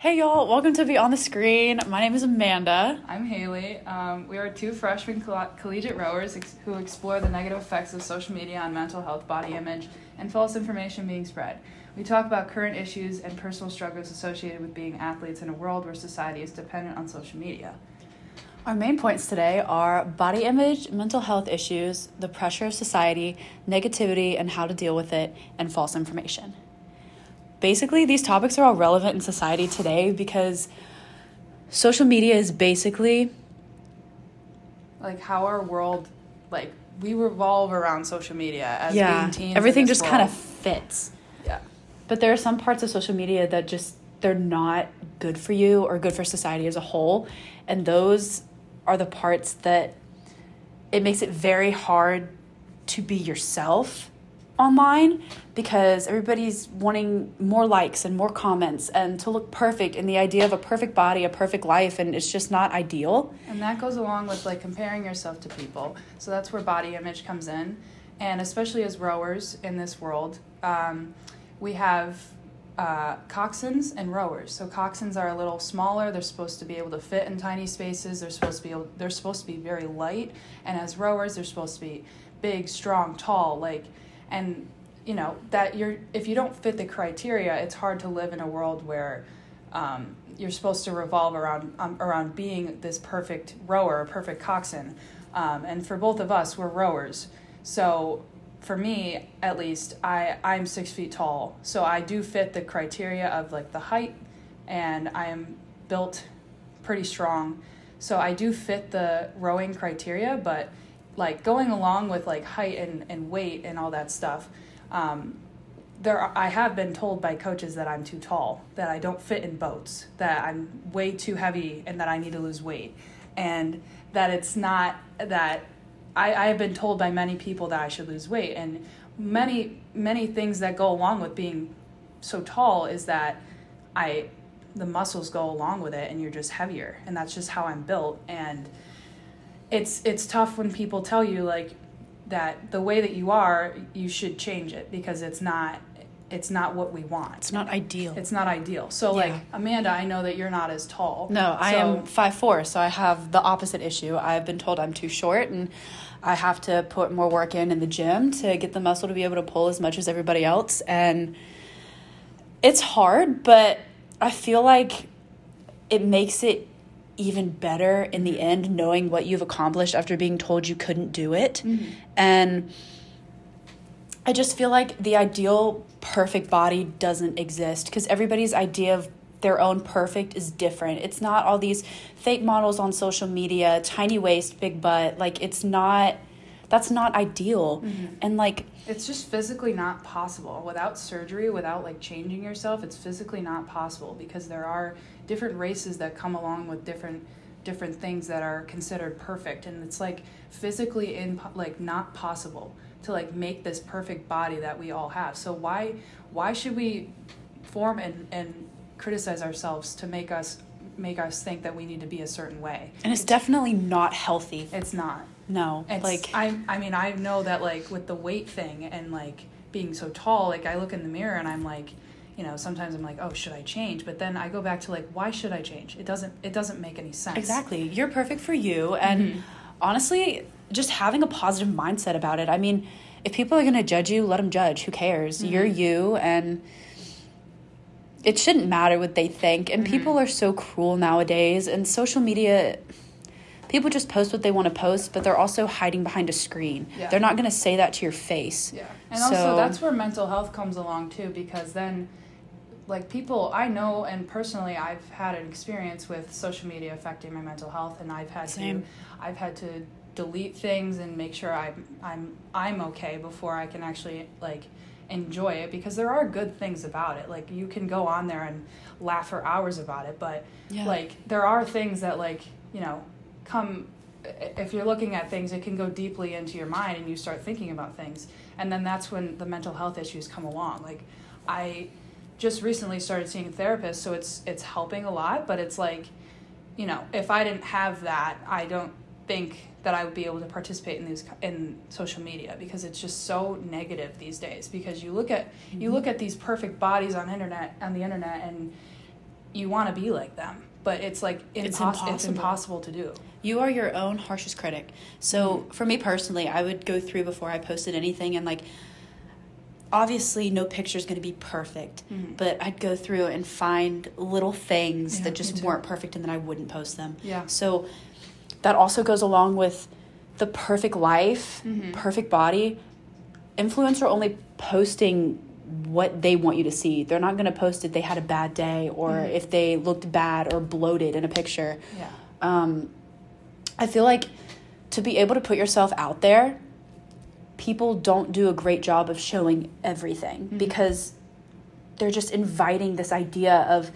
Hey y'all, welcome to Beyond the Screen. My name is Amanda. I'm Haley. Um, we are two freshman coll- collegiate rowers ex- who explore the negative effects of social media on mental health, body image, and false information being spread. We talk about current issues and personal struggles associated with being athletes in a world where society is dependent on social media. Our main points today are body image, mental health issues, the pressure of society, negativity and how to deal with it, and false information. Basically, these topics are all relevant in society today because social media is basically Like how our world, like we revolve around social media as yeah, being teens. everything just kind of fits. yeah. But there are some parts of social media that just they're not good for you or good for society as a whole, and those are the parts that it makes it very hard to be yourself online because everybody's wanting more likes and more comments and to look perfect and the idea of a perfect body, a perfect life and it's just not ideal. And that goes along with like comparing yourself to people. So that's where body image comes in. And especially as rowers in this world, um, we have uh, coxswains and rowers. So coxswains are a little smaller. They're supposed to be able to fit in tiny spaces. They're supposed to be able, they're supposed to be very light. And as rowers, they're supposed to be big, strong, tall. Like, and you know that you're if you don't fit the criteria, it's hard to live in a world where um, you're supposed to revolve around um, around being this perfect rower, perfect coxswain. Um, and for both of us, we're rowers. So for me, at least, I I'm six feet tall, so I do fit the criteria of like the height, and I am built pretty strong. So I do fit the rowing criteria, but like going along with like height and, and weight and all that stuff, um, there are, I have been told by coaches that I'm too tall, that I don't fit in boats, that I'm way too heavy, and that I need to lose weight, and that it's not that I, I have been told by many people that I should lose weight, and many many things that go along with being so tall is that I the muscles go along with it, and you're just heavier, and that's just how I'm built, and it's it's tough when people tell you like that the way that you are you should change it because it's not it's not what we want It's not ideal. it's not ideal so like amanda i know that you're not as tall No, I am five four, so I have the opposite issue. I've been told I'm too short, and I have to put more work in in the gym to get the muscle to be able to pull as much as everybody else, and it's hard. But I feel like it makes it even better in the mm-hmm. end, knowing what you've accomplished after being told you couldn't do it, mm-hmm. and. I just feel like the ideal perfect body doesn't exist because everybody's idea of their own perfect is different. It's not all these fake models on social media, tiny waist, big butt. Like it's not that's not ideal. Mm-hmm. And like it's just physically not possible without surgery without like changing yourself it's physically not possible because there are different races that come along with different different things that are considered perfect and it's like physically in like not possible to like make this perfect body that we all have so why why should we form and and criticize ourselves to make us make us think that we need to be a certain way and it's definitely not healthy. it's not No. it's like I I mean I know that like with the weight thing and like being so tall, like I look in the mirror and I'm like, you know, sometimes I'm like, oh, should I change? But then I go back to like, why should I change? It doesn't it doesn't make any sense. Exactly. You're perfect for you. And Mhm. honestly, just having a positive mindset about it. I mean, if people are going to judge you, let them judge. Who cares? You're you. And it shouldn't matter what they think. And people are so cruel nowadays. And social media, people just post what they want to post, but they're also hiding behind a screen. Yeah. They're not going to say that to your face. Yeah. And So- also that's where mental health comes along too because then like people I know and personally I've had an experience with social media affecting my mental health and I've had Same. to I've had to delete things and make sure I'm I'm I'm okay before I can actually like enjoy it because there are good things about it. Like you can go on there and laugh for hours about it, but Yeah. like there are things that like, you know, come if you're looking at things it can go deeply into your mind and you start thinking about things and then that's when the mental health issues come along like i just recently started seeing a therapist so it's it's helping a lot but it's like you know if i didn't have that i don't think that I would be able to participate in these in social media because it's just so negative these days. Because you look at you look at these perfect bodies on internet on the internet and you want to be like them, but it's like impos- it's, impossible. it's impossible to do. You are your own harshest critic. So Mm-hmm. for me personally, I would go through before I posted anything and like obviously no picture is going to be perfect, Mhm. but I'd go through and find little things Yeah, that just weren't perfect and then I wouldn't post them. Yeah. So that also goes along with the perfect life, Mhm. perfect body. Influencer only posting what they want you to see. They're not going to post if they had a bad day or Mhm. if they looked bad or bloated in a picture Yeah. um, I feel like to be able to put yourself out there, people don't do a great job of showing everything Mhm. because they're just inviting this idea of,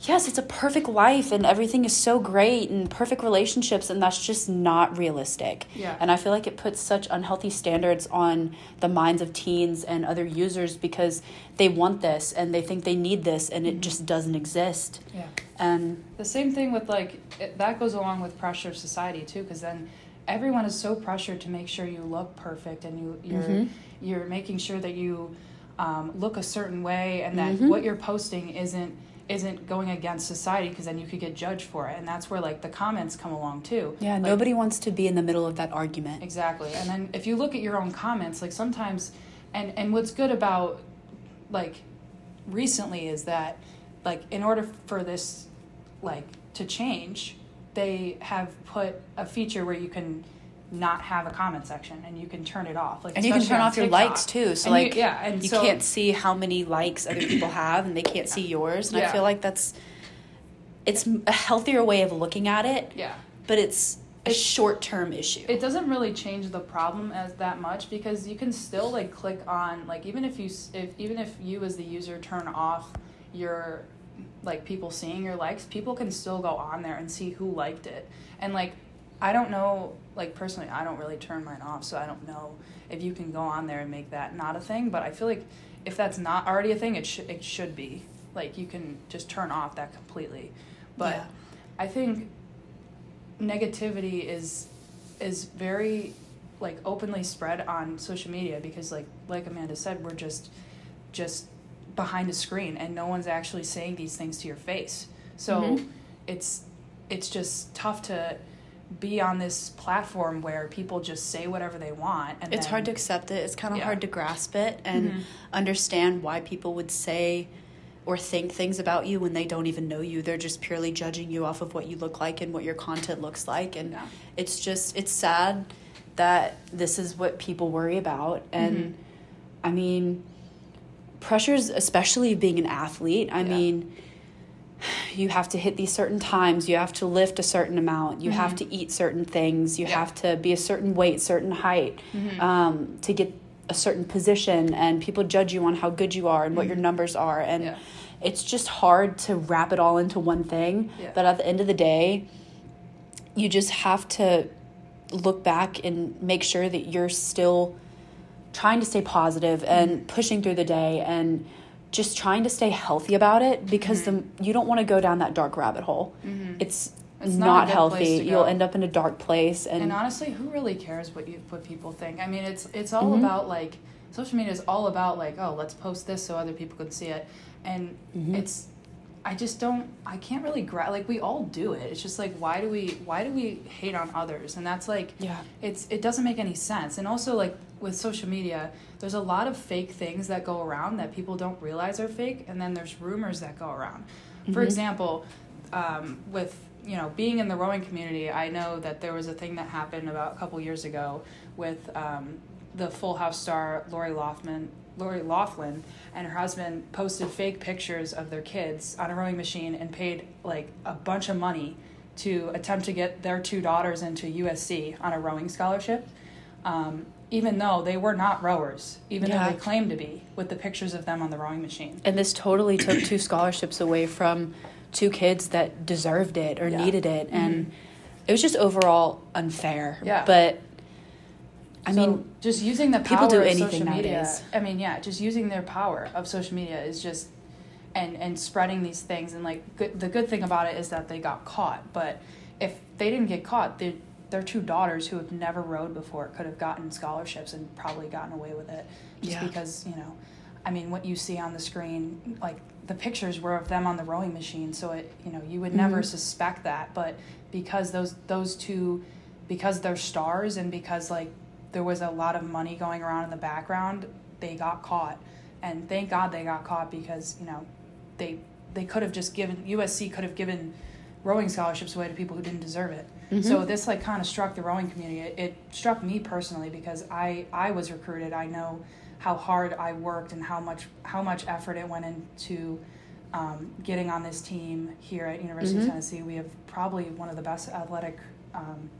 yes, it's a perfect life and everything is so great and perfect relationships, and that's just not realistic. Yeah. And I feel like it puts such unhealthy standards on the minds of teens and other users because they want this and they think they need this, and it Mhm. just doesn't exist. Yeah. And The same thing with like it, that goes along with pressure of society too, because then everyone is so pressured to make sure you look perfect and you you're Mhm. you're making sure that you um, look a certain way and that Mhm. what you're posting isn't isn't going against society because then you could get judged for it and that's where like the comments come along too Yeah, Like, nobody wants to be in the middle of that argument. Exactly. And then if you look at your own comments, like sometimes and and what's good about like recently is that like in order for this like to change, they have put a feature where you can not have a comment section and you can turn it off. Like And you can turn off your likes too. So And you- like yeah, and you so- can't see how many likes other people have and they can't see yours. And I feel like that's it's a healthier way of looking at it, Yeah. but it's a It- short-term issue. It doesn't really change the problem as that much because you can still like click on like even if you if even if you as the user turn off your like people seeing your likes, people can still go on there and see who liked it. And like I don't know like personally I don't really turn mine off, so I don't know if you can go on there and make that not a thing, but I feel like if that's not already a thing, it should it should be. Like you can just turn off that completely. But Yeah. I think negativity is is very like openly spread on social media because like like Amanda said we're just just behind a screen and no one's actually saying these things to your face. So Mhm. it's it's just tough to be on this platform where people just say whatever they want and it's then- hard to accept it. It's kind of Yeah. hard to grasp it and Mhm. understand why people would say or think things about you when they don't even know you. They're just purely judging you off of what you look like and what your content looks like. And Yeah. it's just, it's sad that this is what people worry about. And Mhm. I mean, pressures, especially being an athlete, I Yeah. mean, you have to hit these certain times, you have to lift a certain amount, you have Mhm. to eat certain things, you Yeah. have to be a certain weight, certain height Mhm. um, to get a certain position, and people judge you on how good you are and what your Mhm. numbers are. And Yeah. it's just hard to wrap it all into one thing. But at the end of the day, you just have to look back and make sure that you're still trying to stay positive and Mm-hmm. pushing through the day and just trying to stay healthy about it because the, you don't want to go down that dark rabbit hole. Mhm. It's, It's not not, healthy. You'll end up in a dark place and, and honestly who really cares what you what people think i mean it's it's all Mhm. about like social media is all about like oh let's post this so other people can see it and Mhm. it's i just don't i can't really gra- like we all do it it's just like why do we why do we hate on others and that's like yeah. it's it doesn't make any sense and also like with social media there's a lot of fake things that go around that people don't realize are fake and then there's rumors that go around for Mhm. example um, with you know being in the rowing community i know that there was a thing that happened about a couple years ago with um, the full house star lori loughlin lori loughlin and her husband posted fake pictures of their kids on a rowing machine and paid like a bunch of money to attempt to get their two daughters into usc on a rowing scholarship um, even though they were not rowers even Yeah. though they claimed to be with the pictures of them on the rowing machine And this totally took two scholarships away from two kids that deserved it or Yeah. needed it. And Mhm. it was just overall unfair. Yeah. But I So mean, just using the people power do of anything social media. nowadays. I mean, yeah, just using their power of social media is just and and spreading these things and like good, the good thing about it is that they got caught. But if they didn't get caught, they, their two daughters who have never rowed before could have gotten scholarships and probably gotten away with it just Yeah. because you know. I mean, what you see on the screen, like the pictures were of them on the rowing machine, so it you know you would never Mhm. suspect that, but because those those two, because they're stars and because like there was a lot of money going around in the background, they got caught, and thank God they got caught because you know they they could have just given USC could have given rowing scholarships away to people who didn't deserve it. Mhm. So this like kind of struck the rowing community. It, it struck me personally because I I was recruited. I know how hard I worked and how much how much effort it went into um, getting on this team here at University Mhm. of Tennessee. We have probably one of the best athletic um,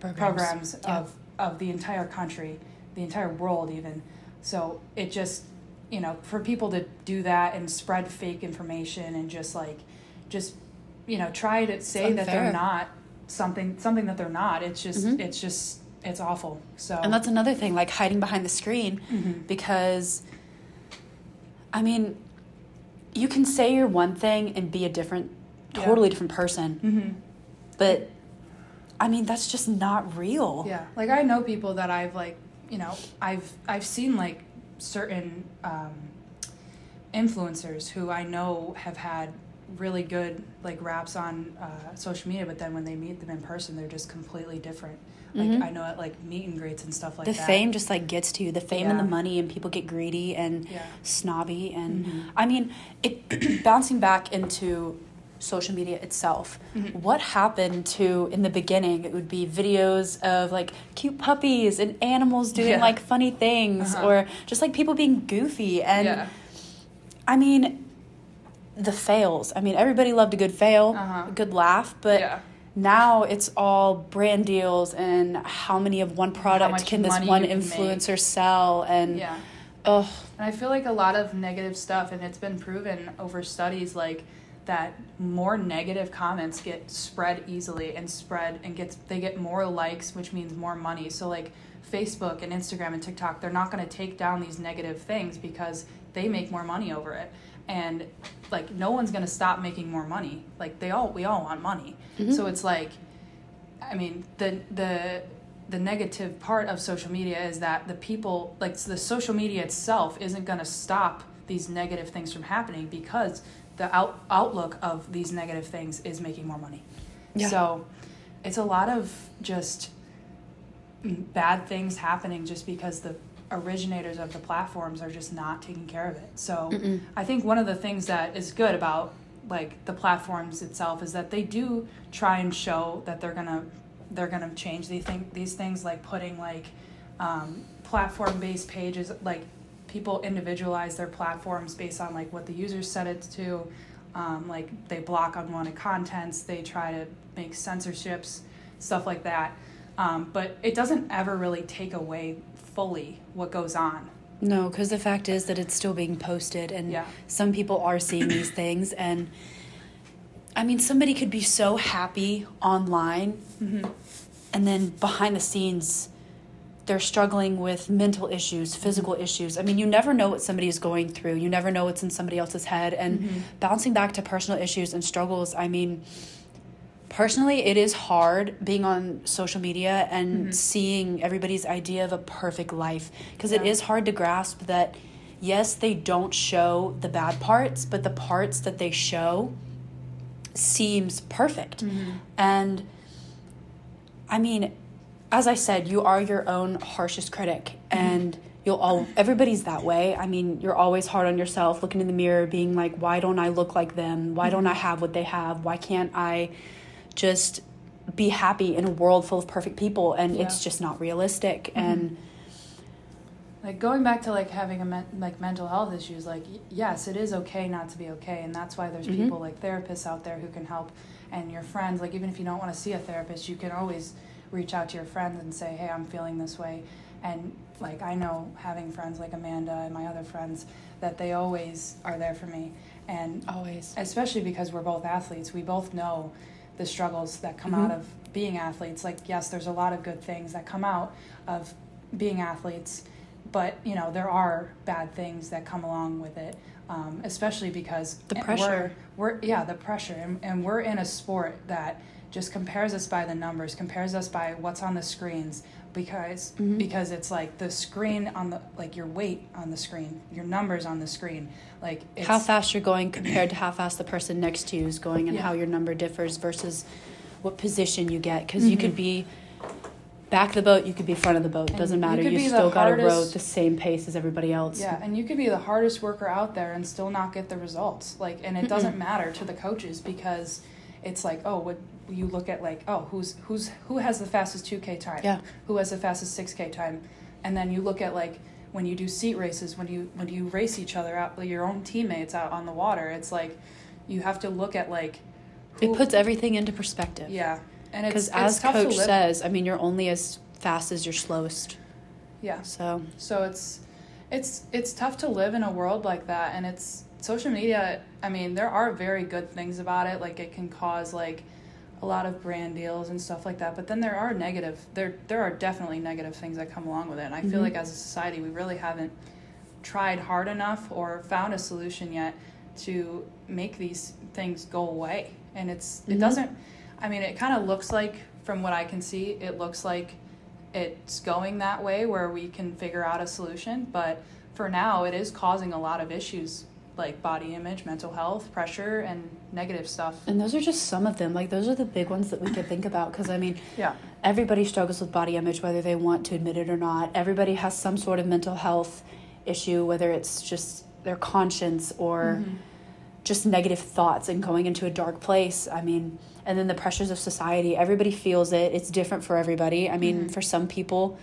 programs Yeah. of of the entire country, the entire world even. So it just you know for people to do that and spread fake information and just like just you know try to say that they're not something something that they're not. It's just Mhm. it's just it's awful. So And that's another thing, like hiding behind the screen, Mhm. because, I mean, you can say you're one thing and be a different, Yeah. totally different person, Mhm. but, I mean, that's just not real. Yeah, like I know people that I've like, you know, I've I've seen like certain um, influencers who I know have had really good like raps on uh, social media, but then when they meet them in person, they're just completely different. Like Mhm. I know at like meet and greets and stuff like the that. The fame just like gets to you, the fame and the money, and people get greedy and Yeah. snobby. And Mhm. I mean, it bouncing back into social media itself. Mhm. What happened to in the beginning? It would be videos of like cute puppies and animals doing Yeah. like funny things, Uh-huh. or just like people being goofy. And yeah. I mean, the fails. I mean, everybody loved a good fail, Uh-huh. a good laugh, but. Now it's all brand deals and how many of one product can this one influencer sell and Yeah. oh And I feel like a lot of negative stuff, and it's been proven over studies like that more negative comments get spread easily and spread and gets they get more likes, which means more money. So like Facebook and Instagram and TikTok, they're not going to take down these negative things because they make more money over it. And like no one's going to stop making more money. Like they all we all want money. So it's like I mean, the the the negative part of social media is that the people like the social media itself isn't going to stop these negative things from happening because the out, outlook of these negative things is making more money. Yeah. So it's a lot of just mm, bad things happening just because the originators of the platforms are just not taking care of it. So Mm-mm. I think one of the things that is good about like the platforms itself is that they do try and show that they're gonna they're gonna change these thing these things like putting like um, platform based pages like people individualize their platforms based on like what the users set it to um, like they block unwanted contents they try to make censorships stuff like that um, but it doesn't ever really take away fully what goes on no because the fact is that it's still being posted and Yeah. some people are seeing these things and i mean somebody could be so happy online mm-hmm. and then behind the scenes they're struggling with mental issues physical issues i mean you never know what somebody is going through you never know what's in somebody else's head and Mhm. bouncing back to personal issues and struggles i mean personally it is hard being on social media and Mhm. seeing everybody's idea of a perfect life because it Yeah. is hard to grasp that yes they don't show the bad parts but the parts that they show seems perfect Mm-hmm. and I mean, as I said, you are your own harshest critic, and you'll all everybody's that way. I mean, you're always hard on yourself, looking in the mirror, being like, "Why don't I look like them? Why don't I have what they have? Why can't I just be happy in a world full of perfect people?" And it's just not realistic. And like going back to like having a like mental health issues like y- yes it is okay not to be okay and that's why there's Mhm. people like therapists out there who can help and your friends like even if you don't want to see a therapist you can always reach out to your friends and say hey i'm feeling this way and like i know having friends like amanda and my other friends that they always are there for me and always, especially because we're both athletes we both know the struggles that come Mhm. out of being athletes like yes there's a lot of good things that come out of being athletes but you know there are bad things that come along with it, um, especially because The pressure. We're, we're yeah the pressure, and, and we're in a sport that just compares us by the numbers, compares us by what's on the screens because Mhm. because it's like the screen on the like your weight on the screen, your numbers on the screen, like it's, how fast you're going compared to how fast the person next to you is going and Yeah. how your number differs versus what position you get because you could Mhm. be back of the boat you could be front of the boat And doesn't you matter you, the still got to row the same pace as everybody else Yeah, and you could be the hardest worker out there and still not get the results. Like, and it doesn't matter to the coaches because it's like, oh, what you look at like, oh, who's who's who has the fastest two k time? Yeah. Who has the fastest six k time? And then you look at like when you do seat races, when you when you race each other out, your own teammates out on the water, it's like you have to look at like. it puts everything into perspective Yeah, and it's because it's as tough coach to live. says i mean you're only as fast as your slowest Yeah. so So it's it's it's tough to live in a world like that and it's social media I mean there are very good things about it like it can cause like a lot of brand deals and stuff like that but then there are negative there there are definitely negative things that come along with it and I feel Mhm. like as a society we really haven't tried hard enough or found a solution yet to make these things go away and it's Mhm. it doesn't I mean it kind of looks like from what I can see it looks like it's going that way where we can figure out a solution but for now it is causing a lot of issues like body image mental health pressure and negative stuff. And those are just some of them. Like those are the big ones that we could think about because i mean yeah. everybody struggles with body image whether they want to admit it or not. Everybody has some sort of mental health issue whether it's just their conscience or Mhm. just negative thoughts and going into a dark place. I mean and then the pressures of society. Everybody feels it. It's different for everybody. I mean Mhm. for some people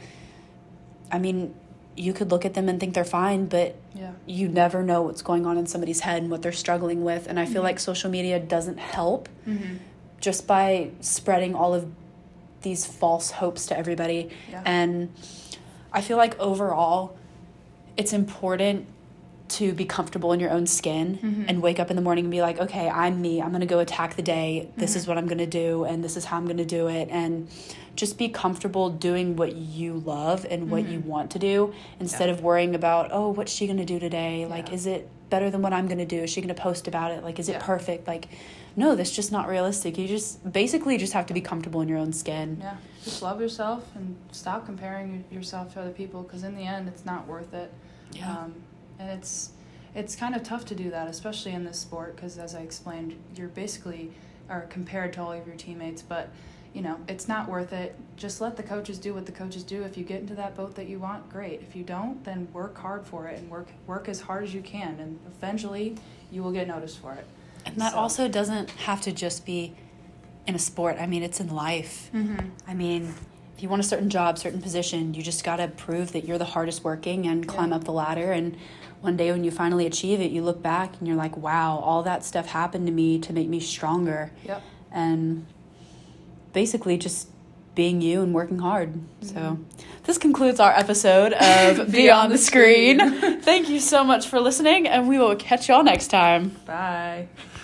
i mean you could look at them and think they're fine but yeah you never know what's going on in somebody's head and what they're struggling with and i feel Mhm. like social media doesn't help mm-hmm. just by spreading all of these false hopes to everybody yeah and I feel like overall, it's important to be comfortable in your own skin Mhm. and wake up in the morning and be like, okay, I'm me. I'm going to go attack the day. This is Mhm. what I'm going to do, and this is how I'm going to do it. And just be comfortable doing what you love and what you Mhm. want to do instead of worrying about, oh, what's she going to do today? Like, is it better than what I'm going to do? Is she going to post about it? Like, is it Yeah. perfect? Like, no, that's just not realistic. You just basically just have to be comfortable in your own skin. yeah just love yourself and stop comparing yourself to other people because in the end it's not worth it Yeah. um, and it's it's kind of tough to do that especially in this sport because as i explained you're basically are compared to all of your teammates but you know it's not worth it just let the coaches do what the coaches do if you get into that boat that you want great if you don't then work hard for it and work work as hard as you can and eventually you will get noticed for it And that So- also doesn't have to just be in a sport. I mean, it's in life. mm-hmm. I mean, if you want a certain job, certain position, you just got to prove that you're the hardest working and climb Yeah. up the ladder. And one day when you finally achieve it, you look back and you're like, wow, all that stuff happened to me to make me stronger. yep And basically just being you and working hard. So Mhm. this concludes our episode of Beyond the Screen. Thank you so much for listening, and we will catch y'all next time. bye